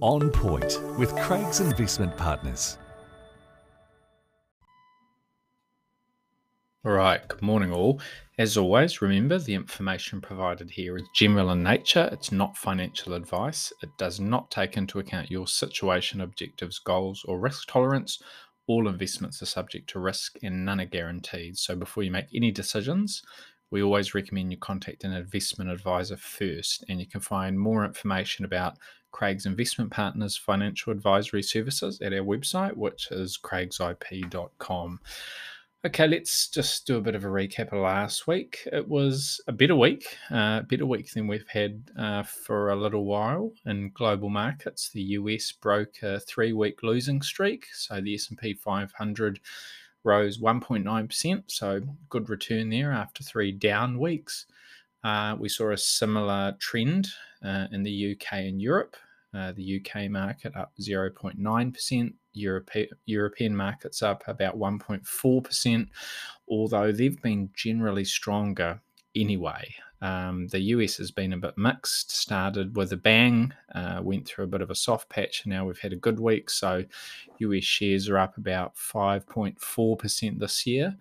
On Point with Craigs Investment Partners. All right, good morning, all. As always, remember the information provided here is general in nature. It's not financial advice. It does not take into account your situation, objectives, goals, or risk tolerance. All investments are subject to risk and none are guaranteed. So before you make any decisions, we always recommend you contact an investment advisor first. And you can find more information about Craigs Investment Partners Financial Advisory Services at our website, which is craigsip.com. Okay, let's just do a bit of a recap of last week. It was a better week, a uh, better week than we've had uh, for a little while in global markets. The US broke a three-week losing streak, so the S&P 500 rose 1.9%, so good return there after three down weeks. Uh, we saw a similar trend uh, in the UK and Europe. Uh, the UK market up 0.9%, Europe, European markets up about 1.4%, although they've been generally stronger anyway. Um, the US has been a bit mixed, started with a bang, uh, went through a bit of a soft patch, and now we've had a good week. So US shares are up about 5.4% this year,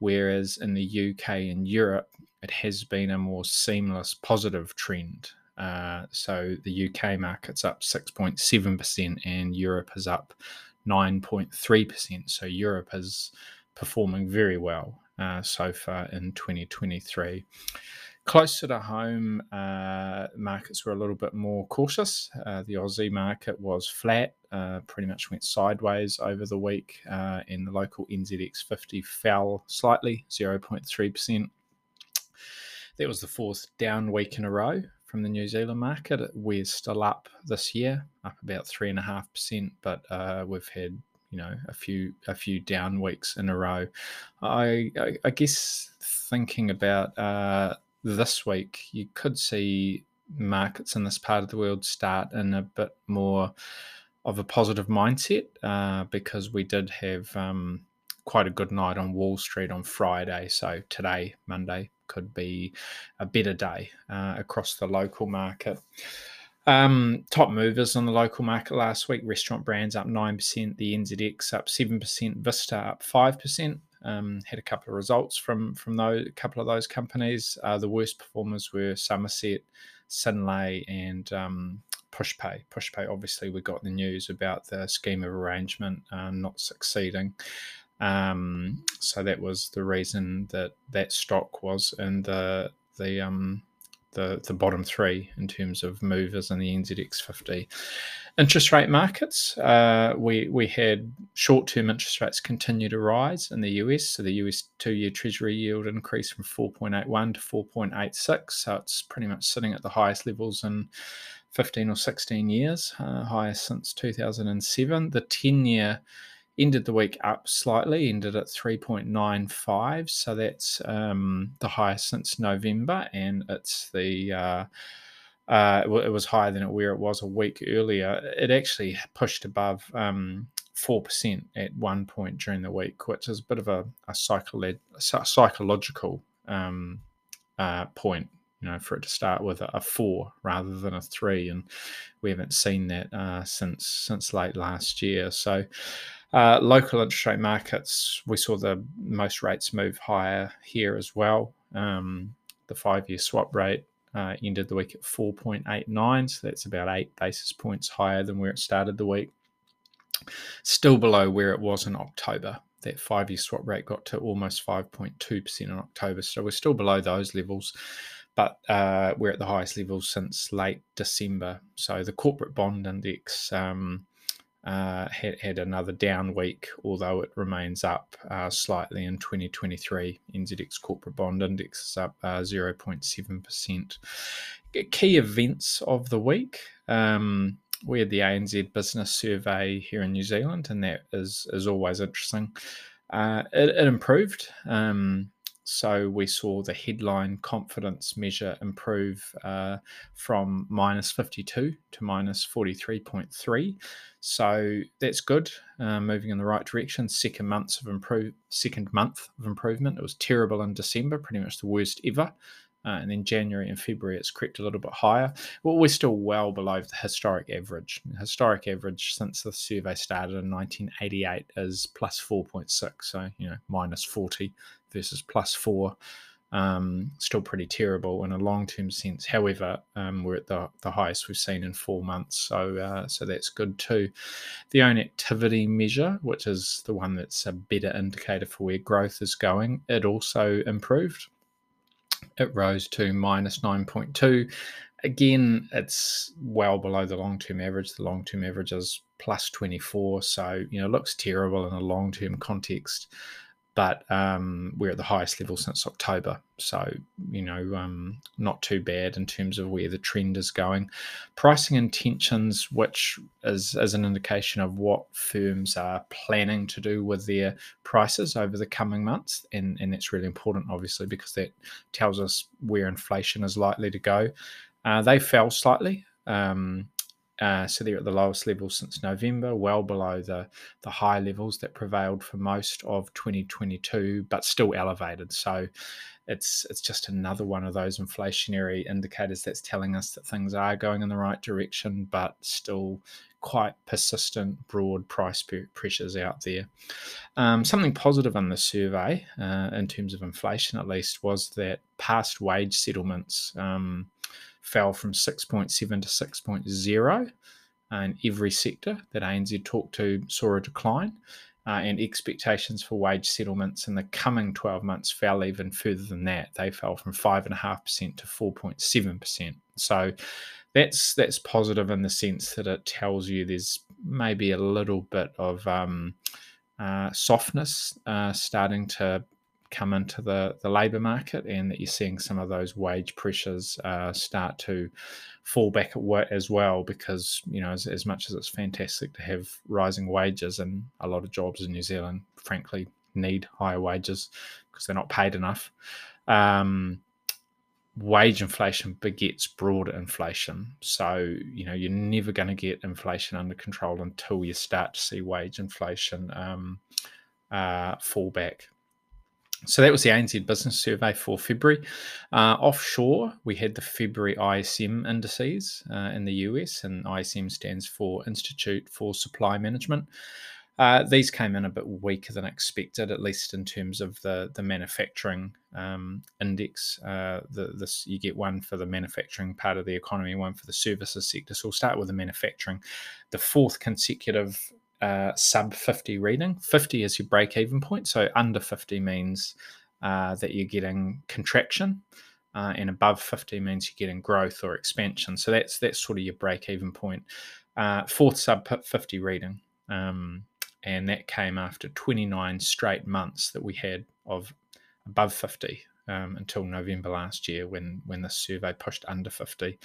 whereas in the UK and Europe, it has been a more seamless positive trend. Uh, so the UK market's up 6.7% and Europe is up 9.3%. So Europe is performing very well uh, so far in 2023. Closer to home, uh, markets were a little bit more cautious. Uh, the Aussie market was flat, uh, pretty much went sideways over the week, uh, and the local NZX 50 fell slightly, 0.3%. That was the fourth down week in a row from the New Zealand market. We're still up this year, up about three and a half percent, but uh, we've had you know a few a few down weeks in a row. I I, I guess thinking about uh, this week, you could see markets in this part of the world start in a bit more of a positive mindset uh, because we did have um, quite a good night on Wall Street on Friday. So today, Monday, could be a better day uh, across the local market. Um, top movers on the local market last week restaurant brands up 9%, the NZX up 7%, Vista up 5%. Um, had a couple of results from from those a couple of those companies. Uh, the worst performers were Somerset, Synlait, and um, Pushpay. Pushpay, obviously, we got the news about the scheme of arrangement uh, not succeeding. Um, so that was the reason that that stock was in the the um, the the bottom three in terms of movers in the NZX 50. Interest rate markets, uh, we we had short term interest rates continue to rise in the US. So the US two year Treasury yield increased from 4.81 to 4.86. So it's pretty much sitting at the highest levels in 15 or 16 years, uh, highest since 2007. The 10 year ended the week up slightly, ended at 3.95. So that's um, the highest since November, and it's the uh, uh, it was higher than where it was a week earlier. It actually pushed above um, 4% at one point during the week, which is a bit of a, a, psycholo- psychological um, uh, point you know, for it to start with a, four rather than a three, and we haven't seen that uh, since since late last year. So, uh, local interest rate markets, we saw the most rates move higher here as well. Um, the five year swap rate uh, ended the week at 4.89, so that's about eight basis points higher than where it started the week. Still below where it was in October. That five year swap rate got to almost 5.2% in October, so we're still below those levels but uh, we're at the highest levels since late December. So the corporate bond index um, uh, had, had another down week, although it remains up uh, slightly in 2023. NZX Corporate Bond Index is up uh, 0.7%. Key events of the week. Um, we had the ANZ Business Survey here in New Zealand, and that is, is always interesting. Uh, it, it, improved. Um, so we saw the headline confidence measure improve uh, from minus 52 to minus 43.3. So that's good, uh, moving in the right direction. Second months of improve, second month of improvement. It was terrible in December, pretty much the worst ever. Uh, and then January and February, it's crept a little bit higher. Well, we're still well below the historic average. The historic average since the survey started in 1988 is plus 4.6, so you know minus 40 versus plus four um, still pretty terrible in a long-term sense. However, um, we're at the, the highest we've seen in four months, so uh, so that's good too. The own activity measure, which is the one that's a better indicator for where growth is going, it also improved. It rose to minus nine point two. Again, it's well below the long-term average. The long-term average is plus 24, so you know looks terrible in a long-term context but um, we're at the highest level since October. So, you know, um, not too bad in terms of where the trend is going. Pricing intentions, which is, is an indication of what firms are planning to do with their prices over the coming months. And, and that's really important, obviously, because that tells us where inflation is likely to go. Uh, they fell slightly. Um, uh, so they're at the lowest level since November, well below the, the high levels that prevailed for most of 2022, but still elevated. So it's it's just another one of those inflationary indicators that's telling us that things are going in the right direction, but still quite persistent, broad price pressures out there. Um, something positive in the survey, uh, in terms of inflation at least, was that past wage settlements. Um, fell from 6.7 to 6.0 and every sector that ANZ talked to saw a decline. Uh, and expectations for wage settlements in the coming 12 months fell even further than that. They fell from 5.5% to 4.7%. So that's that's positive in the sense that it tells you there's maybe a little bit of um, uh, softness uh, starting to come into the, the labour market and that you're seeing some of those wage pressures uh, start to fall back at work as well because you know as, as much as it's fantastic to have rising wages and a lot of jobs in New Zealand frankly need higher wages because they're not paid enough um, wage inflation begets broader inflation. So you know you're never going to get inflation under control until you start to see wage inflation um, uh, fall back so that was the ANZ Business Survey for February. Uh, offshore, we had the February ISM indices uh, in the US, and ISM stands for Institute for Supply Management. Uh, these came in a bit weaker than expected, at least in terms of the the manufacturing um, index. Uh, the, this you get one for the manufacturing part of the economy, one for the services sector. So we'll start with the manufacturing. The fourth consecutive uh, sub 50 reading. 50 is your break even point. So under 50 means uh, that you're getting contraction. Uh, and above 50 means you're getting growth or expansion. So that's that's sort of your break even point. Uh, fourth sub 50 reading. Um, and that came after 29 straight months that we had of above 50 um, until November last year when when the survey pushed under 50.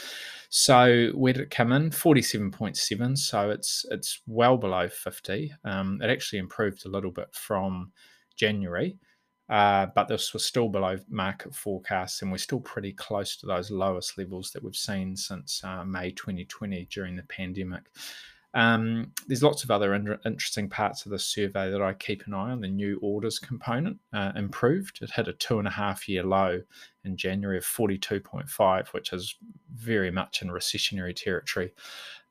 So where did it come in? 47.7. So it's it's well below 50. Um, it actually improved a little bit from January. Uh, but this was still below market forecasts, and we're still pretty close to those lowest levels that we've seen since uh, May 2020 during the pandemic. Um, there's lots of other in- interesting parts of the survey that I keep an eye on. The new orders component uh, improved. It hit a two and a half year low in January of 42.5, which is very much in recessionary territory.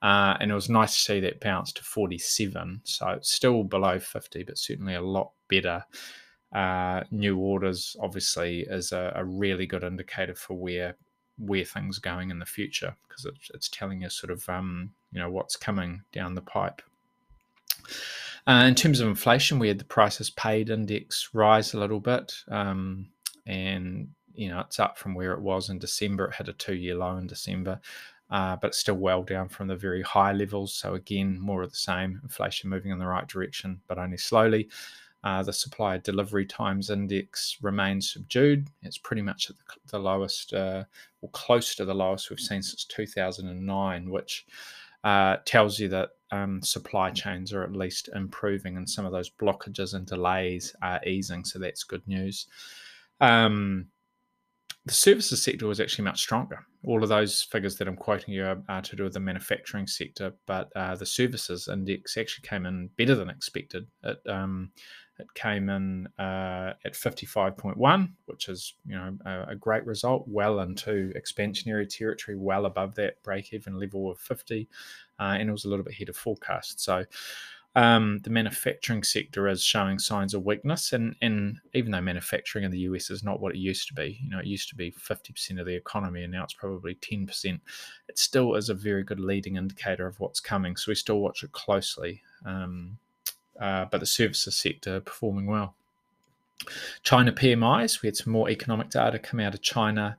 Uh, and it was nice to see that bounce to 47. So it's still below 50, but certainly a lot better. Uh, new orders obviously is a, a really good indicator for where where things are going in the future because it's, it's telling us sort of um, you know what's coming down the pipe. Uh, in terms of inflation, we had the prices paid index rise a little bit, um, and you know it's up from where it was in December. It had a two-year low in December, uh, but still well down from the very high levels. So again, more of the same. Inflation moving in the right direction, but only slowly. Uh, the supplier delivery times index remains subdued. It's pretty much at the, the lowest, uh, or close to the lowest we've seen since 2009, which uh, tells you that um, supply chains are at least improving and some of those blockages and delays are easing. So that's good news. Um, the services sector was actually much stronger. All of those figures that I'm quoting you are, are to do with the manufacturing sector, but uh, the services index actually came in better than expected. It, um, it came in uh, at 55.1, which is you know a, a, great result, well into expansionary territory, well above that break-even level of 50, uh, and it was a little bit ahead of forecast. So um, the manufacturing sector is showing signs of weakness, and, and even though manufacturing in the US is not what it used to be, you know, it used to be 50% of the economy, and now it's probably 10%. It still is a very good leading indicator of what's coming, so we still watch it closely. Um, uh, but the services sector performing well. China PMIs, we had some more economic data come out of China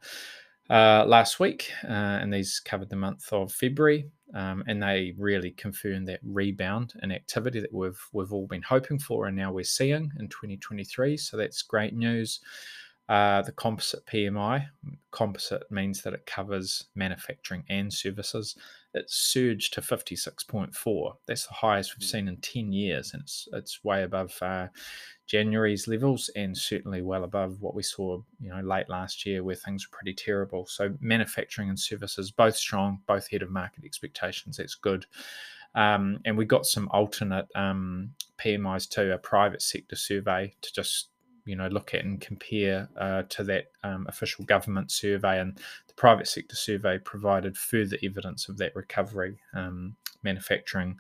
uh, last week, uh, and these covered the month of February um, and they really confirmed that rebound in activity that we've we've all been hoping for, and now we're seeing in 2023. So that's great news. Uh, the composite PMI, composite means that it covers manufacturing and services. It surged to 56.4. That's the highest we've seen in 10 years, and it's it's way above uh, January's levels and certainly well above what we saw, you know, late last year where things were pretty terrible. So manufacturing and services both strong, both ahead of market expectations. That's good. Um, and we got some alternate um, PMIs too, a private sector survey to just you know look at and compare uh, to that um, official government survey and private sector survey provided further evidence of that recovery um, manufacturing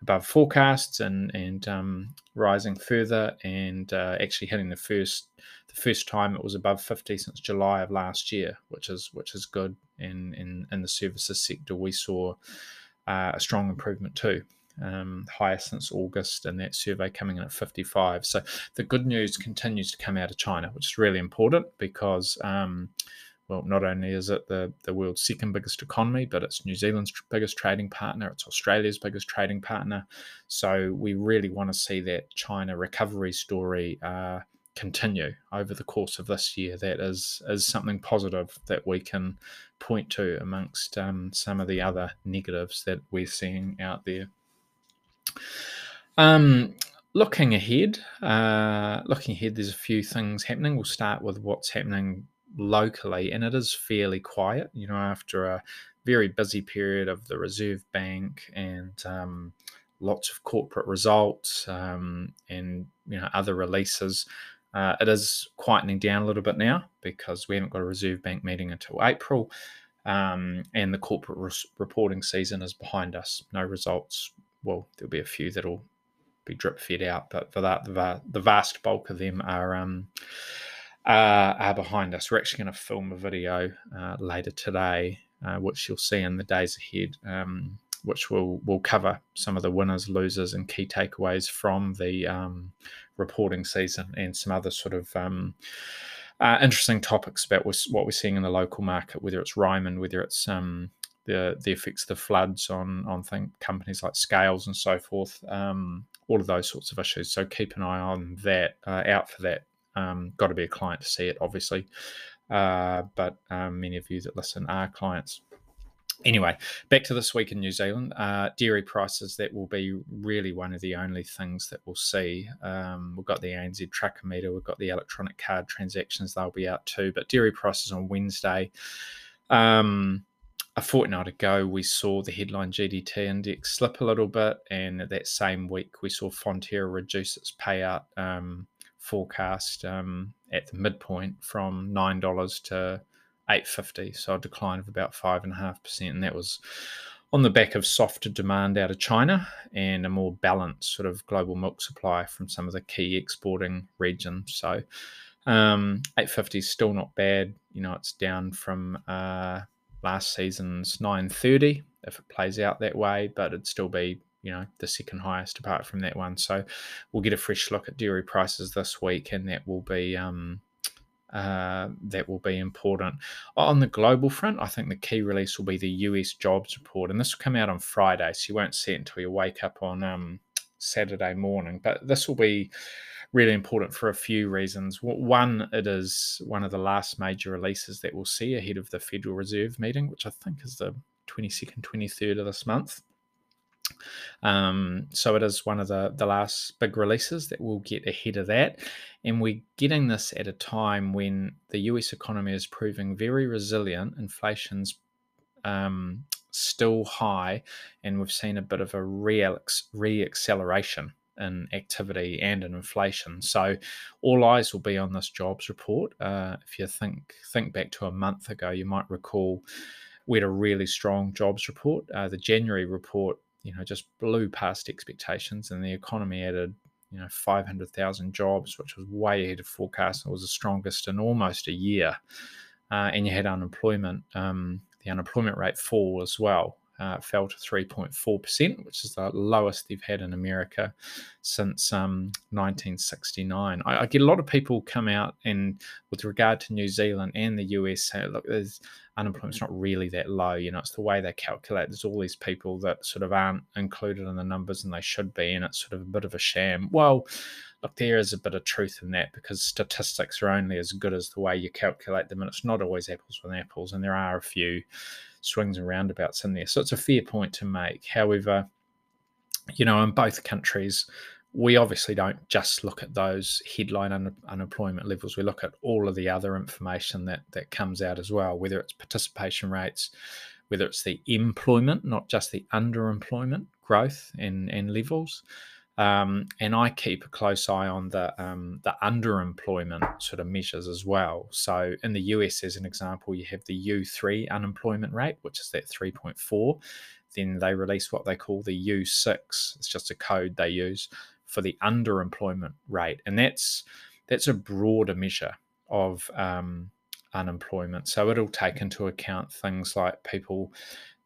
above forecasts and and um, rising further and uh, actually hitting the first the first time it was above 50 since July of last year which is which is good in in, in the services sector we saw uh, a strong improvement too um, highest since August, and that survey coming in at 55. So the good news continues to come out of China, which is really important because, um, well, not only is it the, the world's second biggest economy, but it's New Zealand's biggest trading partner, it's Australia's biggest trading partner. So we really want to see that China recovery story. Uh, continue over the course of this year. That is is something positive that we can point to amongst um, some of the other negatives that we're seeing out there. Um, looking ahead, uh, looking ahead, there's a few things happening. We'll start with what's happening locally, and it is fairly quiet. You know, after a very busy period of the Reserve Bank and um, lots of corporate results um, and you know other releases. Uh, it is quietening down a little bit now because we haven't got a Reserve Bank meeting until April, um, and the corporate reporting season is behind us. No results well, there'll be a few that'll be drip fed out, but for that, the, the vast bulk of them are um, uh, are behind us. We're actually going to film a video uh, later today, uh, which you'll see in the days ahead, um, which will will cover some of the winners, losers, and key takeaways from the um, reporting season and some other sort of um, uh, interesting topics about what we're seeing in the local market, whether it's Ryman, whether it's um, the the effects of the floods on on companies like Scales and so forth. Um, all of those sorts of issues. So keep an eye on that. Uh, out for that. Um, got to be a client to see it, obviously. Uh, but um, many of you that listen are clients. Anyway, back to this week in New Zealand. Uh, dairy prices, that will be really one of the only things that we'll see. Um, we've got the ANZ Truckometer, we've got the electronic card transactions, they'll be out too. But dairy prices on Wednesday. Um, a fortnight ago, we saw the headline GDT index slip a little bit, and that same week, we saw Fonterra reduce its payout um, forecast um, at the midpoint from nine dollars to eight fifty, so a decline of about five and a half percent, and that was on the back of softer demand out of China and a more balanced sort of global milk supply from some of the key exporting regions. So, um, 850 is still not bad. You know, it's down from uh, last season's 930 if it plays out that way, but it'd still be you know the second highest apart from that one. So we'll get a fresh look at dairy prices this week, and that will be um, uh, that will be important. On the global front, I think the key release will be the US jobs report, and this will come out on Friday, so you won't see it until you wake up on um, Saturday morning. But this will be really important for a few reasons. One, it is one of the last major releases that we'll see ahead of the Federal Reserve meeting, which I think is the 22nd, 23rd of this month. Um, so it is one of the, the last big releases that we'll get ahead of that. And we're getting this at a time when the US economy is proving very resilient. Inflation's um, still high, and we've seen a bit of a re acceleration in activity and in inflation. So all eyes will be on this jobs report. Uh, if you think think back to a month ago, you might recall we had a really strong jobs report. Uh, the January report, you know, just blew past expectations, and the economy added, you know, 500,000 jobs, which was way ahead of forecast. It was the strongest in almost a year. Uh, and you had unemployment, um, the unemployment rate fall as well uh, fell to 3.4%, which is the lowest they've had in America since um, 1969. I, I, get a lot of people come out and, with regard to New Zealand and the US, say, look, there's unemployment's mm-hmm. not really that low. You know, it's the way they calculate. There's all these people that sort of aren't included in the numbers and they should be, and it's sort of a bit of a sham. Well, look, there is a bit of truth in that because statistics are only as good as the way you calculate them, and it's not always apples with apples, and there are a few swings and roundabouts in there. So it's a fair point to make. However, you know, in both countries, we obviously don't just look at those headline un- unemployment levels. We look at all of the other information that that comes out as well, whether it's participation rates, whether it's the employment, not just the underemployment growth and, and levels. Um, and I keep a close eye on the um, the underemployment sort of measures as well. So in the US, as an example, you have the U3 unemployment rate, which is that 3.4. Then they release what they call the U6. It's just a code they use for the underemployment rate, and that's that's a broader measure of um, unemployment. So it'll take into account things like people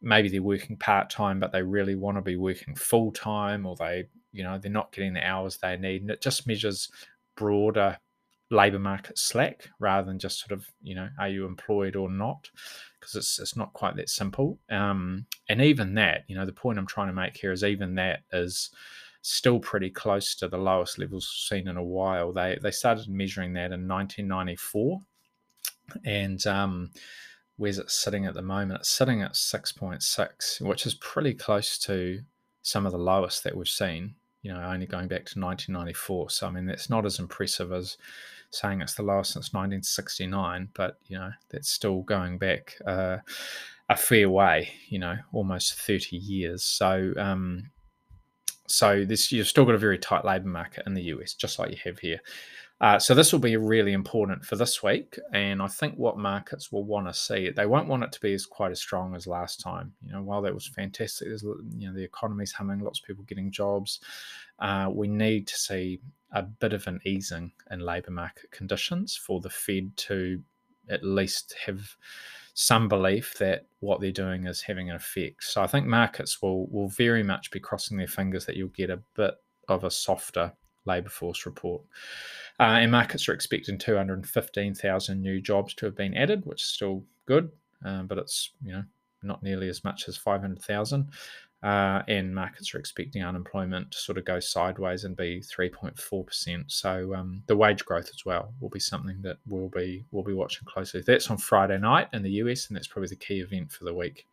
maybe they're working part time, but they really want to be working full time, or they, you know, they're not getting the hours they need. And it just measures broader labor market slack rather than just sort of, you know, are you employed or not? Because it's it's not quite that simple. Um, and even that, you know, the point I'm trying to make here is even that is still pretty close to the lowest levels seen in a while. They they started measuring that in 1994, and um, where's it sitting at the moment? It's sitting at 6.6, which is pretty close to some of the lowest that we've seen, you know, only going back to 1994. So, I mean, that's not as impressive as saying it's the lowest since 1969, but, you know, that's still going back uh, a fair way, you know, almost 30 years. So, um, so this you've still got a very tight labour market in the US, just like you have here. Uh, so this will be really important for this week, and I think what markets will want to see they won't want it to be as quite as strong as last time. You know, while that was fantastic, there's you know the economy's humming, lots of people getting jobs. Uh, we need to see a bit of an easing in labour market conditions for the Fed to at least have some belief that what they're doing is having an effect. So I think markets will will very much be crossing their fingers that you'll get a bit of a softer labour force report. Uh, and markets are expecting 215,000 new jobs to have been added, which is still good, uh, but it's you know not nearly as much as 500,000. Uh, and markets are expecting unemployment to sort of go sideways and be 3.4%. So um, the wage growth as well will be something that we'll be we'll be watching closely. That's on Friday night in the US, and that's probably the key event for the week.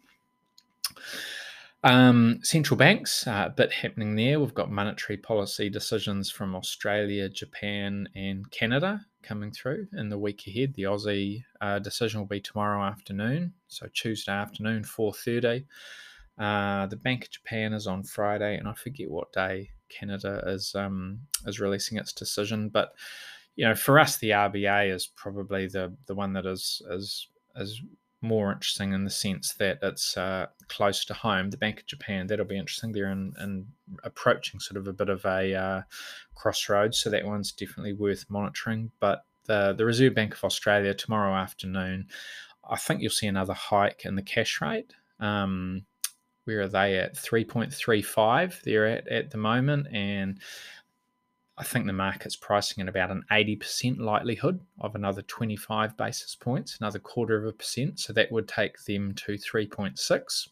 Um, central banks, uh, a bit happening there. We've got monetary policy decisions from Australia, Japan, and Canada coming through in the week ahead. The Aussie uh, decision will be tomorrow afternoon, so Tuesday afternoon, four thirty. Uh, the Bank of Japan is on Friday, and I forget what day Canada is um, is releasing its decision. But you know, for us, the RBA is probably the the one that is is is more interesting in the sense that it's uh, close to home. The Bank of Japan, that'll be interesting. They're in, in approaching sort of a bit of a uh, crossroads, so that one's definitely worth monitoring. But the, the Reserve Bank of Australia tomorrow afternoon, I think you'll see another hike in the cash rate. Um, where are they at? 3.35 they're at at the moment. And I think the market's pricing at about an 80% likelihood of another 25 basis points, another quarter of a percent. So that would take them to 3.6.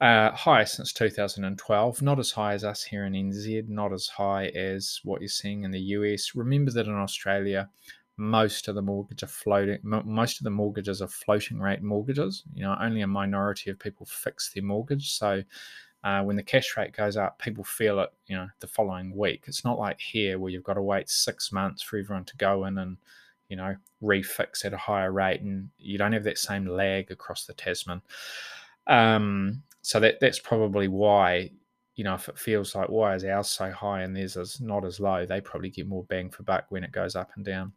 Uh, high since 2012, not as high as us here in NZ, not as high as what you're seeing in the US. Remember that in Australia, most of the mortgage are floating. Most of the mortgages are floating rate mortgages. You know, only a minority of people fix their mortgage. So uh, when the cash rate goes up, people feel it, you know, the following week. It's not like here where you've got to wait six months for everyone to go in and, you know, refix at a higher rate, and you don't have that same lag across the Tasman. Um, so that that's probably why, you know, if it feels like why is ours so high and theirs is not as low, they probably get more bang for buck when it goes up and down.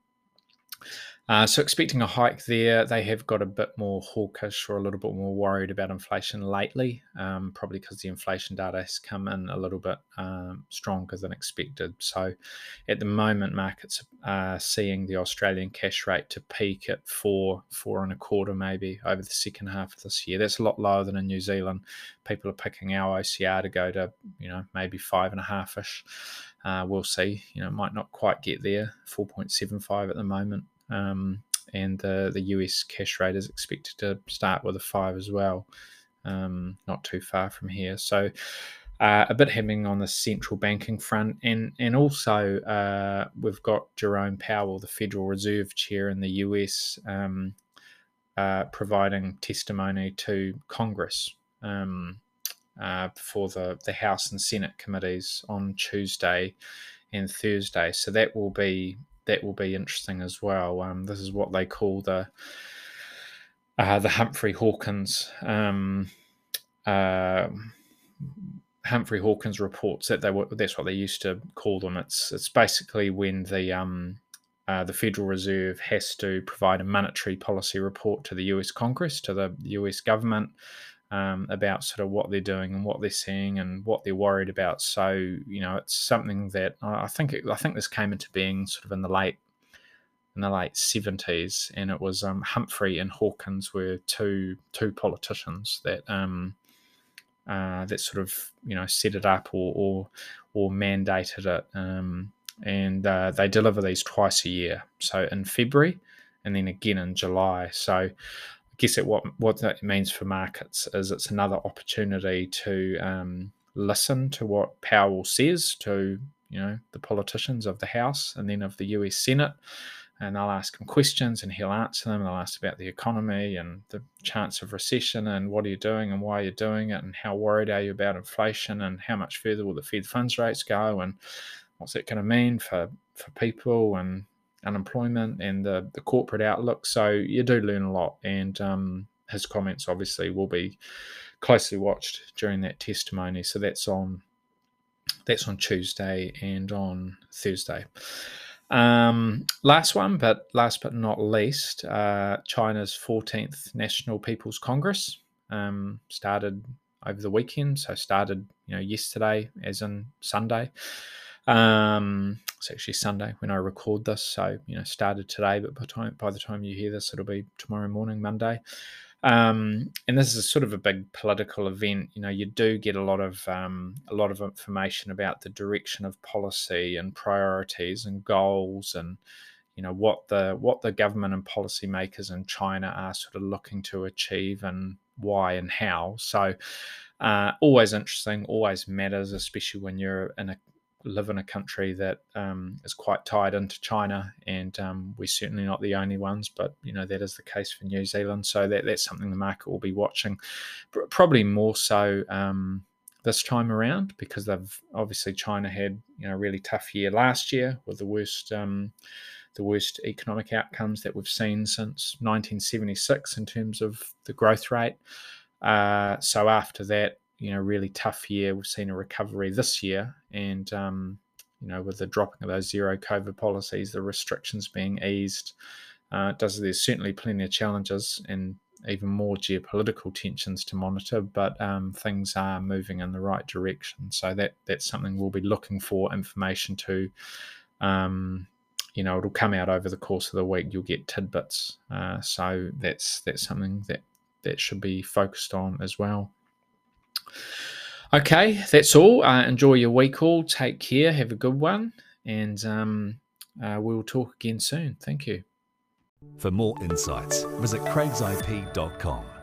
Uh, so expecting a hike there. They have got a bit more hawkish or a little bit more worried about inflation lately, um, probably because the inflation data has come in a little bit um, stronger than expected. So at the moment, markets are seeing the Australian cash rate to peak at four, four and a quarter maybe over the second half of this year. That's a lot lower than in New Zealand. People are picking our OCR to go to, you know, maybe five and a half ish. Uh, we'll see. You know, might not quite get there. 4.75 at the moment. Um, and the, the US cash rate is expected to start with a five as well, um, not too far from here. So uh, a bit happening on the central banking front, and and also uh, we've got Jerome Powell, the Federal Reserve Chair in the US, um, uh, providing testimony to Congress um, uh, for the the House and Senate committees on Tuesday and Thursday. So that will be that will be interesting as well. Um, this is what they call the uh, the Humphrey Hawkins um, uh, Humphrey Hawkins reports that they were that's what they used to call them. It's it's basically when the um, uh, the Federal Reserve has to provide a monetary policy report to the U.S. Congress to the U.S. government um, about sort of what they're doing and what they're seeing and what they're worried about. So you know, it's something that I think it, I think this came into being sort of in the late in the late seventies, and it was um, Humphrey and Hawkins were two two politicians that um, uh, that sort of you know set it up or or, or mandated it, um, and uh, they deliver these twice a year. So in February, and then again in July. So guess it what what that means for markets is it's another opportunity to um, listen to what Powell says to you know the politicians of the House and then of the U.S. Senate, and they'll ask him questions and he'll answer them. They'll ask about the economy and the chance of recession and what are you doing and why you're doing it and how worried are you about inflation and how much further will the Fed funds rates go and what's it going to mean for for people and unemployment and the, the corporate outlook. So you do learn a lot. And um, his comments obviously will be closely watched during that testimony. So that's on that's on Tuesday and on Thursday. Um, last one, but last but not least, uh, China's 14th National People's Congress um, started over the weekend. So started, you know, yesterday, as in Sunday. Um, it's actually Sunday when I record this, so you know, started today, but by time by the time you hear this, it'll be tomorrow morning, Monday. Um, and this is sort of a big political event. You know, you do get a lot of um, a lot of information about the direction of policy and priorities and goals, and you know what the what the government and policymakers in China are sort of looking to achieve and why and how. So, uh, always interesting, always matters, especially when you're in a live in a country that um, is quite tied into China, and um, we're certainly not the only ones. But you know that is the case for New Zealand, so that that's something the market will be watching, probably more so um, this time around because they've obviously China had you know a really tough year last year with the worst um, the worst economic outcomes that we've seen since 1976 in terms of the growth rate. Uh, so after that, you know really tough year. We've seen a recovery this year, and um, you know with the dropping of those zero COVID policies, the restrictions being eased, uh, does there's certainly plenty of challenges and even more geopolitical tensions to monitor, but um, things are moving in the right direction. So that that's something we'll be looking for information to. Um, you know, it'll come out over the course of the week. You'll get tidbits. Uh, so that's that's something that that should be focused on as well. Okay, that's all. Uh, enjoy your week all. Take care. Have a good one. And um, uh, we'll talk again soon. Thank you. For more insights, visit craigsip.com.